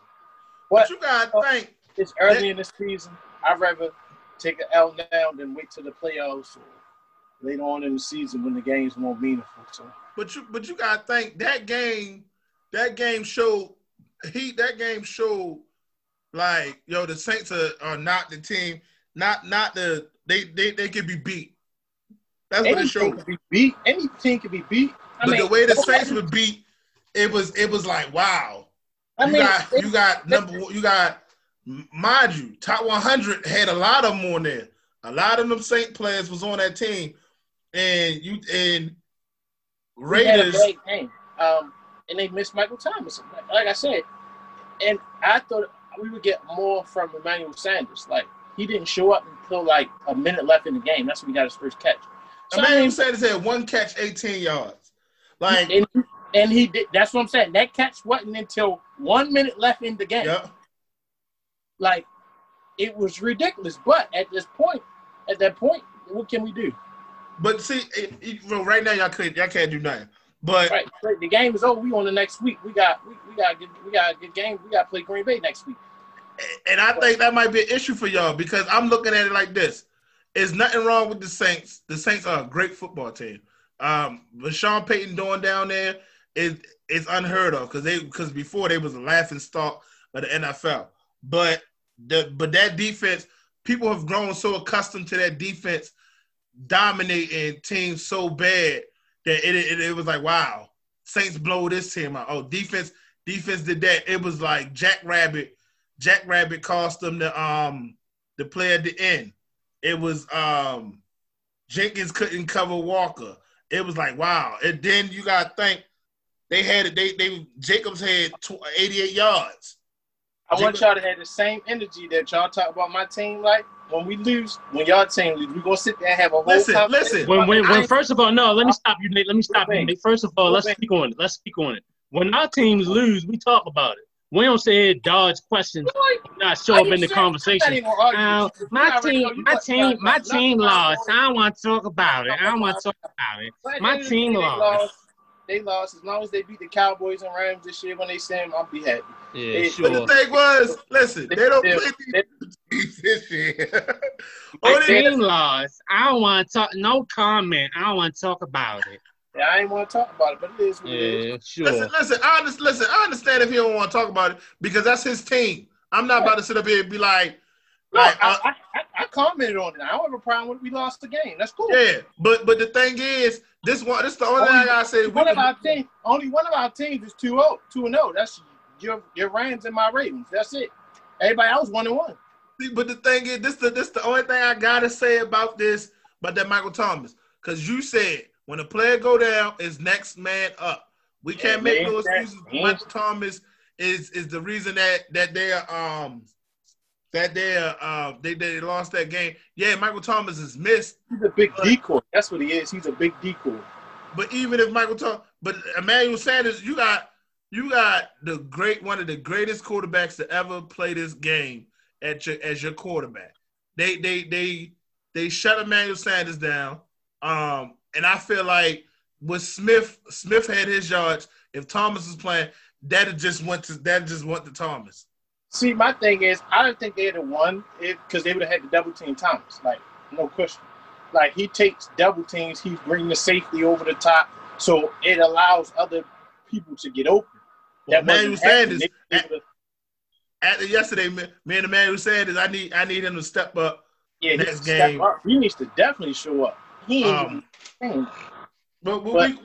But But you gotta think, it's early in the season. I'd rather take an L now than wait to the playoffs later on in the season when the game's more meaningful. So but you but you gotta think that game, that game showed he that game showed like yo the Saints are, are not the team, not not the they they they could be beat. That's what any it showed. could be beat. Any team could be beat. I But mean, the way the Saints were beat, it was it was like wow. I you mean, got you got number one, you got mind you, top 100 had a lot of them on there. A lot of them Saint players was on that team, and you and we had a Raiders. bad game. Um, and they missed Michael Thomas. Like I said, and I thought we would get more from Emmanuel Sanders. Like he didn't show up until like a minute left in the game. That's when he got his first catch. So, I Emmanuel mean, Sanders had one catch, 18 yards. Like, and, and he did. That's what I'm saying. That catch wasn't until one minute left in the game. yeah, Like it was ridiculous. But at this point, at that point, what can we do? But see, it, it- well, right now y'all can't y'all can't do nothing. But Right, right. The game is over. We on the next week. We got we, we got a good, we got a good game. We got to play Green Bay next week. and I think that might be an issue for y'all because I'm looking at it like this: There's nothing wrong with the Saints. The Saints are a great football team. Um, what Sean Payton doing down there is is unheard of because they because before they was a laughing stock of the NFL. But the but that defense, people have grown so accustomed to that defense dominating teams so bad that it, it, it was like, wow, Saints blow this team out. Oh, defense, defense did that. It was like Jack Rabbit. Jack Rabbit cost them the um the play at the end. It was um Jenkins couldn't cover Walker. It was like wow. And then you gotta think they had it. They they Jacobs had 88 yards. I want y'all to have the same energy that y'all talk about my team like when we lose, when y'all team lose, we gonna sit there and have a whole Listen, conversation. listen. When, when, when first of all, no, let me stop you, Nate. Let me stop you, Nate. First of all, let's speak on it. Let's speak on it. When our teams lose, we talk about it. We don't say dodge questions, not show up in the serious? Conversation. even Uh, my You already know team, my team, my team lost. I don't want to talk about it. I don't want to talk about it. My the end of the team lost. They lost. As long as they beat the Cowboys and Rams this year when they send them, I'll be happy. Yeah, Hey, But the thing was, listen, they don't They- play they- defense this year. My Only- team lost. I don't want to talk. No comment. I don't want to talk about it. Yeah, I ain't want to talk about it, but it is what it is. Yeah, sure. Listen, listen, I understand, listen, I understand if he don't want to talk about it because that's his team. I'm not about to sit up here and be like, No, like, I, uh, I, I, I commented on it. I don't have a problem with we lost the game. That's cool. yeah. But but the thing is, this one, this the only thing I gotta say. One of our team, only one of our teams is 2-0, 2 and 0. That's your your Rams and my Ravens. That's it. Everybody else one and one. But the thing is, this the this the only thing I gotta say about this, about that Michael Thomas, because you said when a player go down, is next man up. We Yeah, can't make man, no excuses. Michael Thomas is is the reason that that they are um that day are uh they they lost that game. Yeah, Michael Thomas is missed, He's a big decoy. That's what he is. He's a big decoy. but even if Michael Thomas, but Emmanuel Sanders, you got you got the great one of the greatest quarterbacks to ever play this game at your as your quarterback. They they they they shut Emmanuel Sanders down. Um, and I feel like with Smith, Smith had his yards. If Thomas was playing, that just went to that just went to Thomas. See, my thing is, I don't think they'd have won it because they would have had to double team Thomas. Like, no question. Like, he takes double teams, he's bringing the safety over the top, so it allows other people to get open. Well, That wasn't happening. Sanders They- they would've- after yesterday, me, me and Emmanuel Sanders, I need I need him to step up. yeah, he next step game. He needs to definitely show up. He ain't Um, even. But, but, But- we,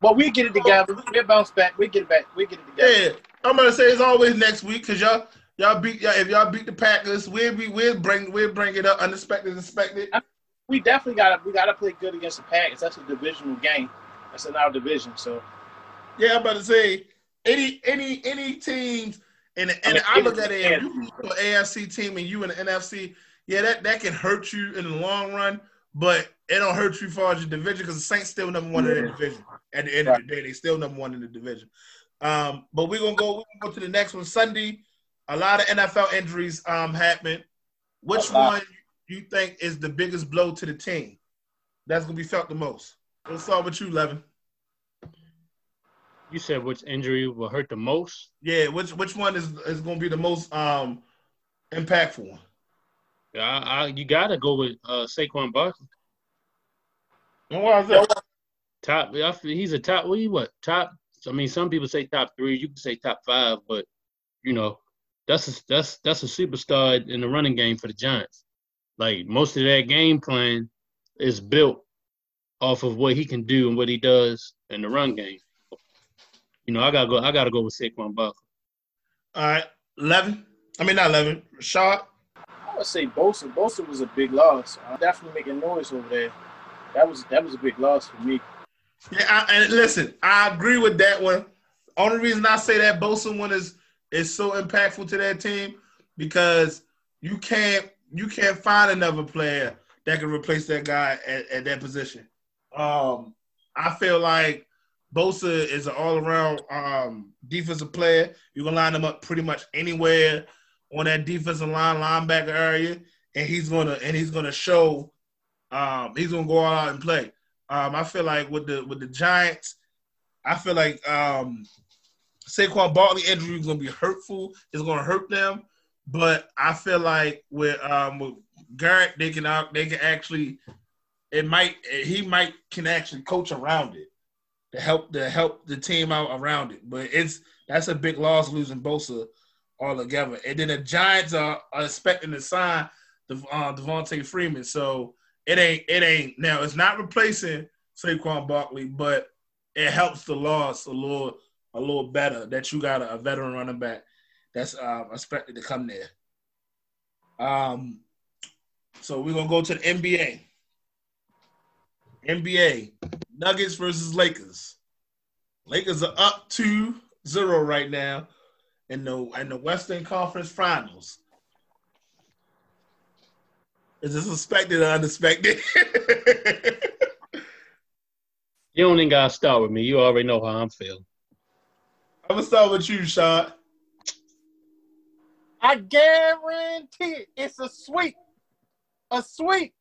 But we get it together. We'll bounce back. We get it back. We get it together. Yeah, I'm gonna say it's always next week because y'all y'all beat y'all if y'all beat the Packers, we'll be we'll bring we'll bring it up unexpected, expected. We definitely gotta we gotta play good against the Packers. That's a divisional game. That's in our division. So Yeah, I'm about to say any any any teams and and I mean, I look at it yeah. if you an AFC team and you in the NFC, yeah, that that can hurt you in the long run, but it don't hurt you far as your division because the Saints still number one in the division. At the end of the day, they still number one in the division. Um, but we're gonna go we're gonna go to the next one Sunday. A lot of NFL injuries um happened. Which A lot. one you think is the biggest blow to the team? That's gonna be felt the most. Let's start with you, Levin. You said which injury will hurt the most? Yeah, which which one is is going to be the most um impactful one? I, I, you gotta go with uh, Saquon Barkley. Why is that? Top, I he's a top. What you what? Top. I mean, some people say top three. You can say top five, but you know, that's a, that's that's a superstar in the running game for the Giants. Like most of that game plan is built off of what he can do and what he does in the run game. You know, I gotta go. I gotta go with Saquon Barkley. All right, Levin. I mean not Levin. Rashad. I would say Bosa. Bosa was a big loss. I'm definitely making noise over there. That was that was a big loss for me. Yeah, I, and listen, I agree with that one. Only reason I say that Bosa one is is so impactful to that team because you can't you can't find another player that can replace that guy at, at that position. Um, I feel like Bosa is an all around um, defensive player. You can line him up pretty much anywhere on that defensive line linebacker area, and he's gonna and he's gonna show. Um, he's gonna go out and play. Um, I feel like with the with the Giants, I feel like um, Saquon Barkley injury is gonna be hurtful. It's gonna hurt them, but I feel like with um, with Garrett, they can they can actually it might he might can actually coach around it to help to help the team out around it. But it's that's a big loss losing Bosa all together. And then the Giants are, are expecting to sign the uh, Devonta Freeman. So it ain't it ain't now it's not replacing Saquon Barkley, but it helps the loss a little a little better that you got a, a veteran running back that's uh, expected to come there. Um, so we're gonna go to the NBA. NBA Nuggets versus Lakers. Lakers are up 2-0 right now in the in the Western Conference Finals. Is this expected or unexpected? You don't even gotta start with me. You already know how I'm feeling. I'm gonna start with you, Shot. I guarantee it. It's a sweep. A sweep.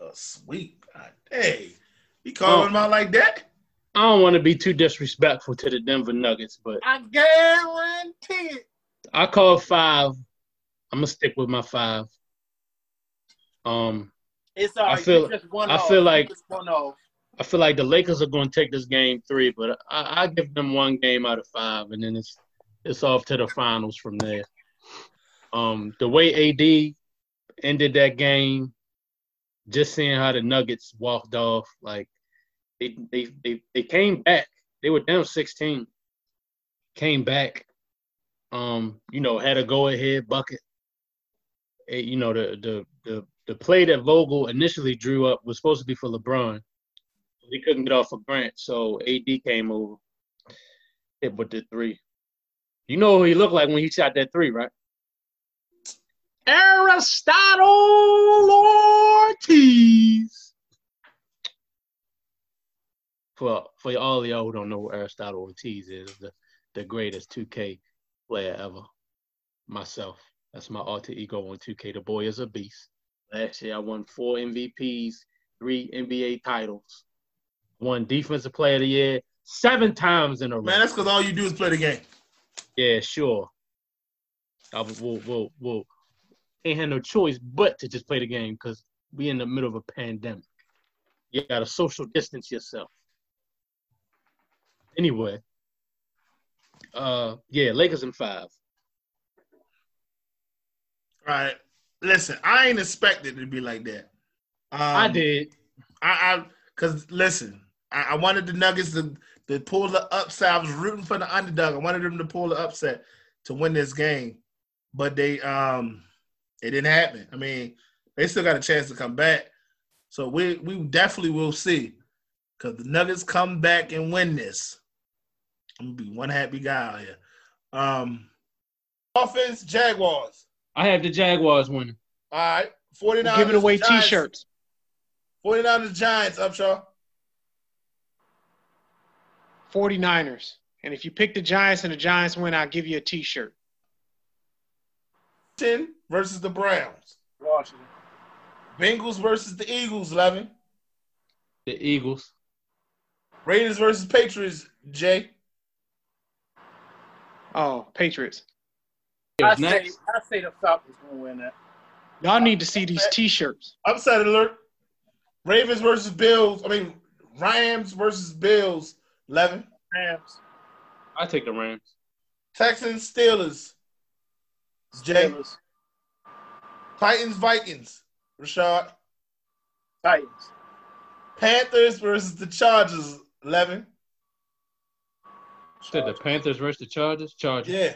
A sweep. God dang. You calling Oh. him out like that? I don't want to be too disrespectful to the Denver Nuggets, but I guarantee it. I call five. I'm gonna stick with my five. Um, It's all I feel- just one I off. feel like- just one off. I feel like the Lakers are going to take this game three, but I, I give them one game out of five, and then it's it's off to the finals from there. Um, the way AD ended that game, just seeing how the Nuggets walked off, like they they they, they came back. They were down 16, came back. Um, you know, had a go ahead bucket. Eh, you know, the the the the play that Vogel initially drew up was supposed to be for LeBron he couldn't get off of Grant, so AD came over, hit with the three. You know who he looked like when he shot that three, right? Aristotle Ortiz. For for all y'all who don't know who Aristotle Ortiz is, the the greatest 2K player ever. Myself, that's my alter ego on 2K. The boy is a beast. Last year I won four MVPs, three NBA titles won Defensive Player of the Year seven times in a row. Man, that's because all you do is play the game. yeah, sure. I will, will, will, ain't had no choice but to just play the game because we in the middle of a pandemic. You got to social distance yourself. Anyway, uh, yeah, Lakers in five. All right. Listen, I ain't expected it to be like that. Um, I did. I, I cause listen, I, I wanted the Nuggets to, to pull the upset. I was rooting for the underdog. I wanted them to pull the upset to win this game, but they um it didn't happen. I mean, they still got a chance to come back. So we we definitely will see. Cause the Nuggets come back and win this. I'm gonna be one happy guy out here. Um offense, Jaguars. I have the Jaguars winning. All right. 49ers. Giving away T-shirts. 49 the Giants, Upshaw. 49ers. And if you pick the Giants and the Giants win, I'll give you a T-shirt. 10 versus the Browns. Washington. Bengals versus the Eagles, Levin. The Eagles. Raiders versus Patriots, Jay. Oh, Patriots. I say, next. I say the Falcons gonna win that. Y'all need to see these T-shirts. Upset alert. Ravens versus Bills. I mean, Rams versus Bills, Levin. Rams. I take the Rams. Texans, Steelers, Jay. Steelers. Titans, Vikings, Rashad. Titans. Panthers versus the Chargers, Levin. Said the Panthers versus the Chargers. Chargers. Yeah.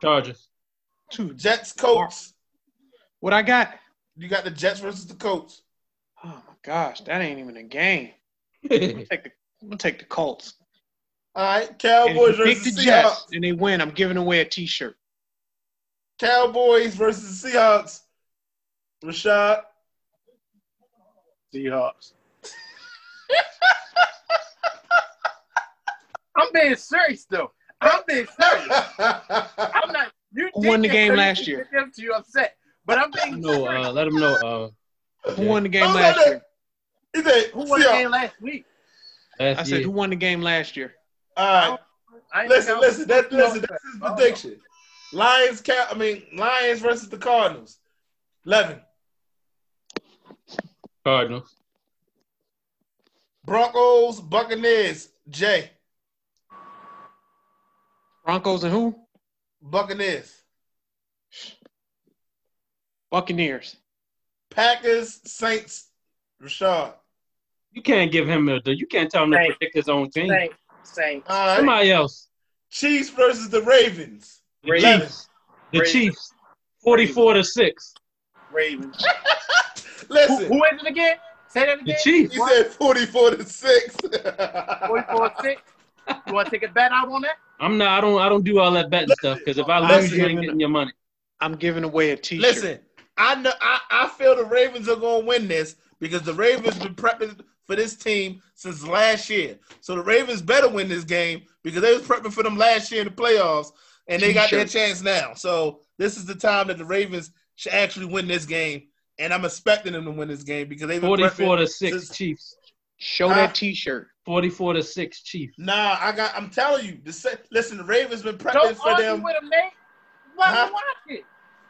Chargers. Two. Jets, Colts. What I got? You got the Jets versus the Colts. Oh my gosh, that ain't even a game. I'm gonna take the, I'm gonna take the Colts. All right. Cowboys if versus the Seahawks. Jets and they win, I'm giving away a T-shirt. Cowboys versus Seahawks. Rashad. Seahawks. I'm being serious though. I'm being serious. I'm not. You Who won the game last year? did this, You upset, but I'm being no, serious. uh, let them know. Uh, Who won the game Oh, last year? He said, Who won the game last week? last I said, who won the game last year? All right. I Listen, listen, that, listen, that's his prediction. Lions, Cow- I mean, Lions versus the Cardinals. 11. Cardinals. Broncos, Buccaneers, Jay. Broncos and who? Buccaneers, Buccaneers. Packers, Saints. Rashad. You can't give him a. You can't tell him to Saints. predict his own team. Saints. Saints. All right. Somebody else. Chiefs versus the Ravens. The Ravens. Chiefs. The Ravens. Chiefs. Forty-four to six. Ravens. Who, Listen, who is it again? Say that again. The again. Chiefs. he said 44 to 6. 44 to 6. You want to take a bet out on that? I'm not. I don't. I don't do all that betting stuff because if I lose, you ain't getting your money. I'm giving away a T-shirt. Listen, I know I, I feel the Ravens are gonna win this because the Ravens been prepping for this team since last year. So the Ravens better win this game because they was prepping for them last year in the playoffs and they got their chance now. So this is the time that the Ravens should actually win this game. And I'm expecting them to win this game because they've been Forty-four to six since- Chiefs. Show Huh? that T-shirt. Forty-four to six Chiefs. Nah, I got. I'm telling you. The, listen, the Ravens been prepping Don't for argue them. with him, Nate. Let Huh? watch it.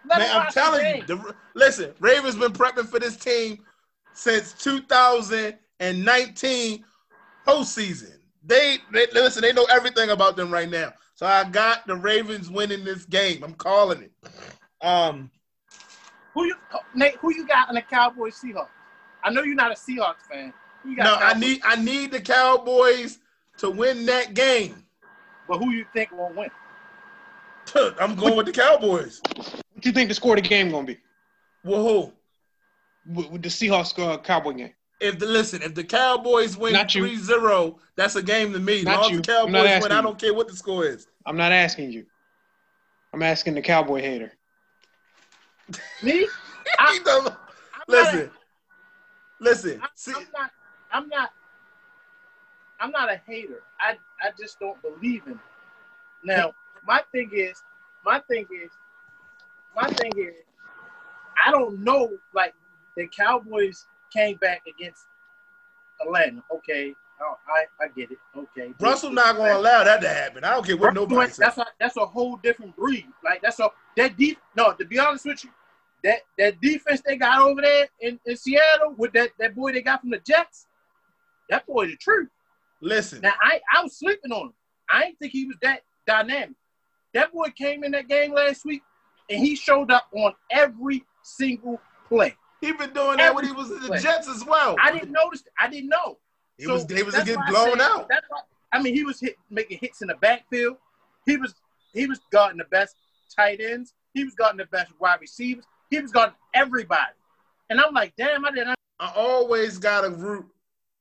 Let Man, him I'm telling the you. The, listen, Ravens been prepping for this team since 2019 postseason. They, they listen. They know everything about them right now. So I got the Ravens winning this game. I'm calling it. Um, Who you, Nate? Who you got in the Cowboys Seahawks? I know you're not a Seahawks fan. Who you got no, I need I need the Cowboys to win that game. But who you think will win? I'm going with the Cowboys. What do you think the score of the game gonna be? Whoa. With, with the Seahawks uh, Cowboy game? If the listen, if the Cowboys win Not 3-0, that's a game to me. Not long as you. the I'm not Cowboys win, asking I don't care what the score is. I'm not asking you. I'm asking the Cowboy hater. Me? I- don't- I'm listen, listen. Not See, a, I'm not. I'm not. I'm not a hater. I I just don't believe in it. Now, my thing is, my thing is, my thing is, I don't know. Like the Cowboys came back against Atlanta. Okay, oh, I I get it. Okay, Russell not gonna allow that to happen. I don't care what Russell nobody says. that's a that's a whole different breed. Like that's a that deep. No, to be honest with you, that that defense they got over there in, in Seattle with that that boy they got from the Jets, that boy the truth. Listen, Now I I was sleeping on him. I didn't think he was that dynamic. That boy came in that game last week and he showed up on every single play. He been doing that when he was in the. Jets as well. I didn't notice. I didn't know. He So was they was getting I blown out. That's why, I mean, he was hit, making hits in the backfield. He was he was guarding the best tight ends. He was guarding the best wide receivers. He was guarding everybody. And I'm like, damn, I didn't. I always got a root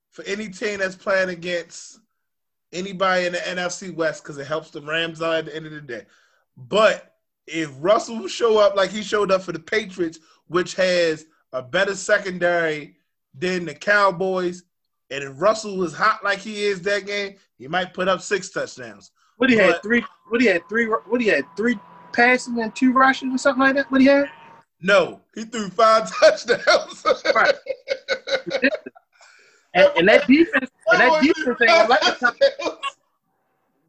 for any team that's playing against anybody in the NFC West because it helps the Rams out at the end of the day. But if Russell show up like he showed up for the Patriots, which has a better secondary than the Cowboys, and if Russell was hot like he is that game, he might put up six touchdowns. What he had three. What he had three. What he had three passing and two rushing or something like that. What he had. No, he threw five touchdowns. Right. And, and that defense. And that defense ain't gonna let them,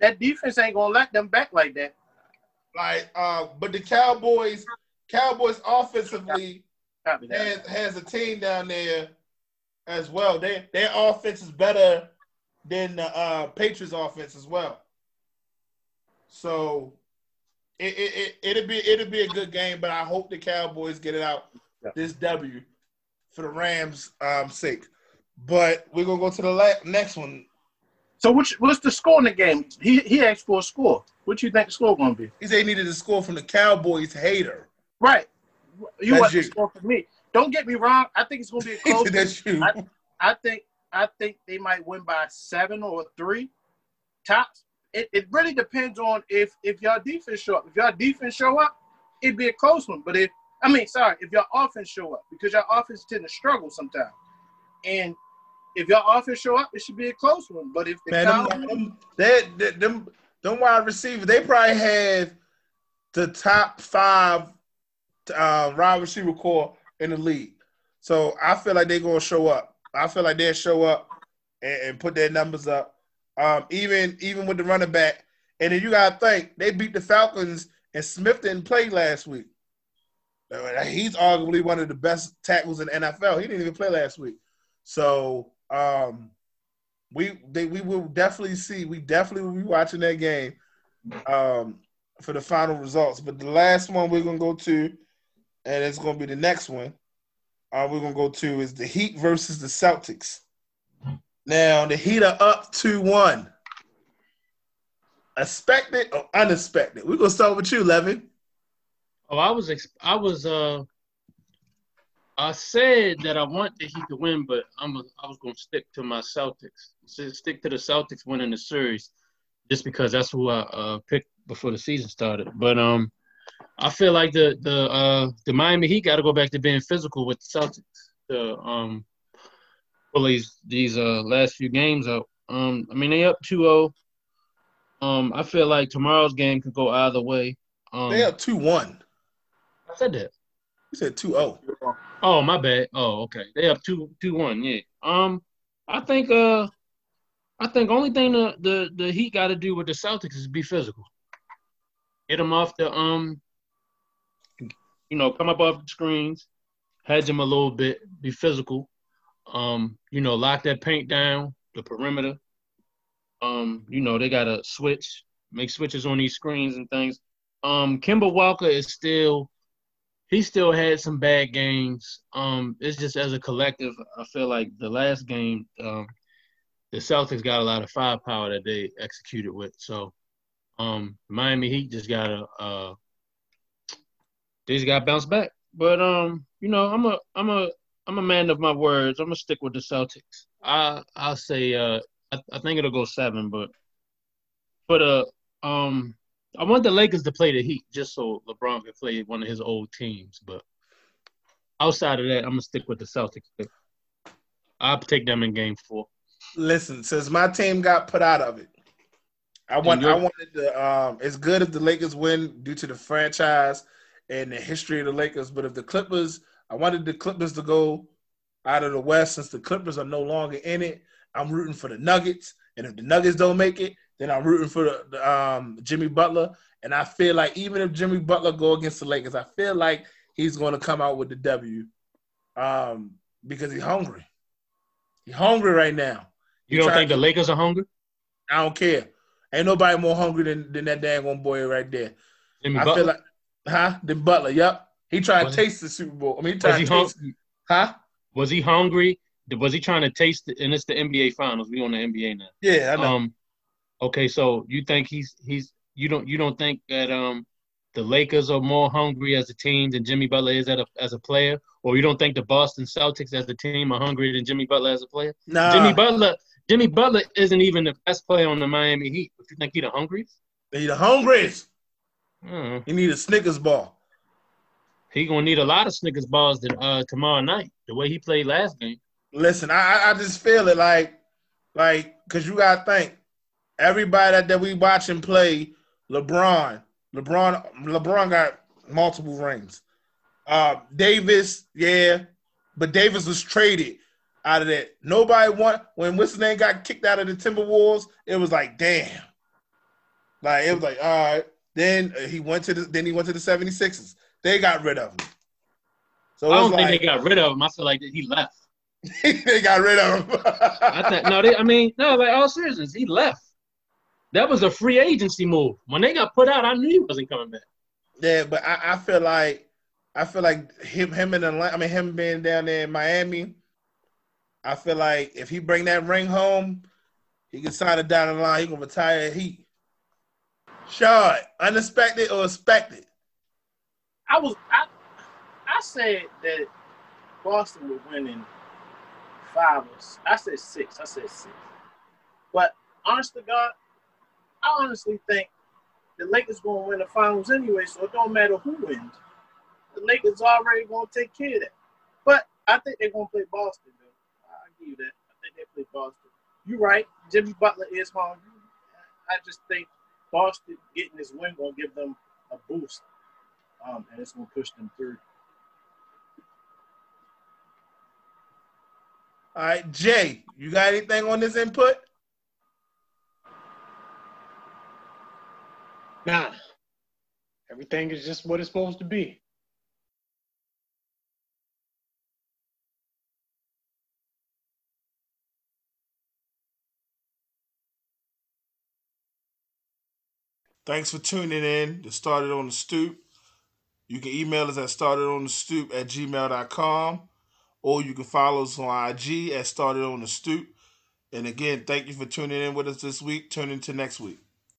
that defense ain't gonna let them back like that. Like, uh, but the Cowboys, Cowboys offensively. Has, has a team down there as well. They, their offense is better than the uh, Patriots offense as well. So it, it, it, it'll be it'll be a good game, but I hope the Cowboys get it out Yeah. this W for the Rams' um, sake. But we're gonna go to the la- next one. So which, what's the score in the game? He he asked for a score. What do you think the score gonna be? He said he needed a score from the Cowboys hater. Right. You That's want the you. score for me? Don't get me wrong. I think it's gonna be a close. said that's you. I- I think I think they might win by seven or three tops. It, it really depends on if if y'all defense show up. If y'all defense show up, it'd be a close one. But if I mean, sorry, if y'all offense show up because y'all offense tend to struggle sometimes, and if y'all offense show up, it should be a close one. But if the Man, Cowboys, them, them, they, they, them, them wide receivers, they probably have the top five uh, wide receiver corps in the league. So I feel like they're to show up. I feel like they'll show up and, and put their numbers up. Um, even even with the running back. And then you got to think, they beat the Falcons and Smith didn't play last week. Uh, He's arguably one of the best tackles in the NFL. He didn't even play last week. So um, we they, we will definitely see. We definitely will be watching that game um, for the final results. But the last one we're gonna go to, and it's gonna be the next one. Uh, we're gonna go to is the Heat versus the Celtics. Now the Heat are up two one. Expected or unexpected? We're gonna start with you, Levin. Oh, I was I was uh I said that I want the Heat to win, but I'm a, I was going to stick to my Celtics. Stick to the Celtics winning the series, just because that's who I uh, picked before the season started. But um, I feel like the the uh, the Miami Heat got to go back to being physical with the Celtics. The um, well these these uh last few games out. Um, I mean they up 2-0. Um, I feel like tomorrow's game could go either way. Um, They up two one. I said that. You said two oh. Oh, my bad. Oh, okay. They up two two one. Yeah. Um, I think uh, I think only thing the the the Heat got to do with the Celtics is be physical. Get them off the um, you know, come up off the screens, hedge them a little bit, be physical. Um, you know, lock that paint down, the perimeter. Um, you know, they gotta switch, make switches on these screens and things. Um, Kemba Walker is still he still had some bad games. Um, it's just as a collective, I feel like the last game, um, the Celtics got a lot of firepower that they executed with. So, um, Miami Heat just got a uh, they just gotta bounce back. But um, you know, I'm a, I'm a, I'm a man of my words. I'm gonna stick with the Celtics. I, I'll say, uh, I, I think it'll go seven, but for the, um, I want the Lakers to play the Heat just so LeBron can play one of his old teams. But outside of that, I'm gonna stick with the Celtics. I'll take them in Game Four. Listen, since my team got put out of it, I want I wanted to. Um, it's good if the Lakers win due to the franchise and the history of the Lakers. But if the Clippers, I wanted the Clippers to go out of the West since the Clippers are no longer in it. I'm rooting for the Nuggets, and if the Nuggets don't make it, then I'm rooting for the, the, um, Jimmy Butler. And I feel like even if Jimmy Butler go against the Lakers, I feel like he's going to come out with the W, um, because he's hungry. He's hungry right now. You don't think the Lakers are hungry? I don't care. Ain't nobody more hungry than, than that dang one boy right there. Jimmy I Butler? feel like, huh? The Butler. Yep. He tried Was to taste the Super Bowl. I mean, he tried he to taste. Huh? Was he hungry? Was he trying to taste it? And it's the NBA Finals. We on the NBA now. Yeah, I know. Um, okay, so you think he's he's you don't you don't think that um the Lakers are more hungry as a team than Jimmy Butler is as a as a player, or you don't think the Boston Celtics as a team are hungrier than Jimmy Butler as a player? nah, Jimmy Butler Jimmy Butler isn't even the best player on the Miami Heat. But you think he the hungriest? he the hungriest. Uh, He need a Snickers ball. he gonna need a lot of Snickers balls to, uh, tomorrow night. The way he played last game. Listen, I I- just feel it like like because you gotta think everybody that, that we watching play LeBron. LeBron LeBron got multiple rings. Uh, Davis, yeah, but Davis was traded out of that. Nobody want when what's his name got kicked out of the Timberwolves. It was like damn, like it was like all right. Then uh, he went to the then he went to the 76ers. They got rid of him. So I don't think like, they got rid of him. I feel like he left. they got rid of him. I think no, they, I mean no, like all seriousness, he left. That was a free agency move. When they got put out, I knew he wasn't coming back. Yeah, but I, I feel like I feel like him him in Atlanta, I mean him being down there in Miami. I feel like if he bring that ring home, he can sign it down the line. He can retire at Heat. Short, unexpected or expected? I was I I said that Boston would win in five or I said six. I said six. But honest to God, I honestly think the Lakers gonna win the finals anyway, so it don't matter who wins. The Lakers already gonna take care of that. But I think they're gonna play Boston you that. I think they play Boston. You're right. Jimmy Butler is hungry. I just think Boston getting this win gonna give them a boost um, and it's going to push them through. All right, Jay, you got anything on this input? Nah. Everything is just what it's supposed to be. Thanks for tuning in to Started on the Stoop. You can email us at startedonthestoop at gmail.com or you can follow us on IG at Started on the Stoop. And again, thank you for tuning in with us this week. Tune into next week.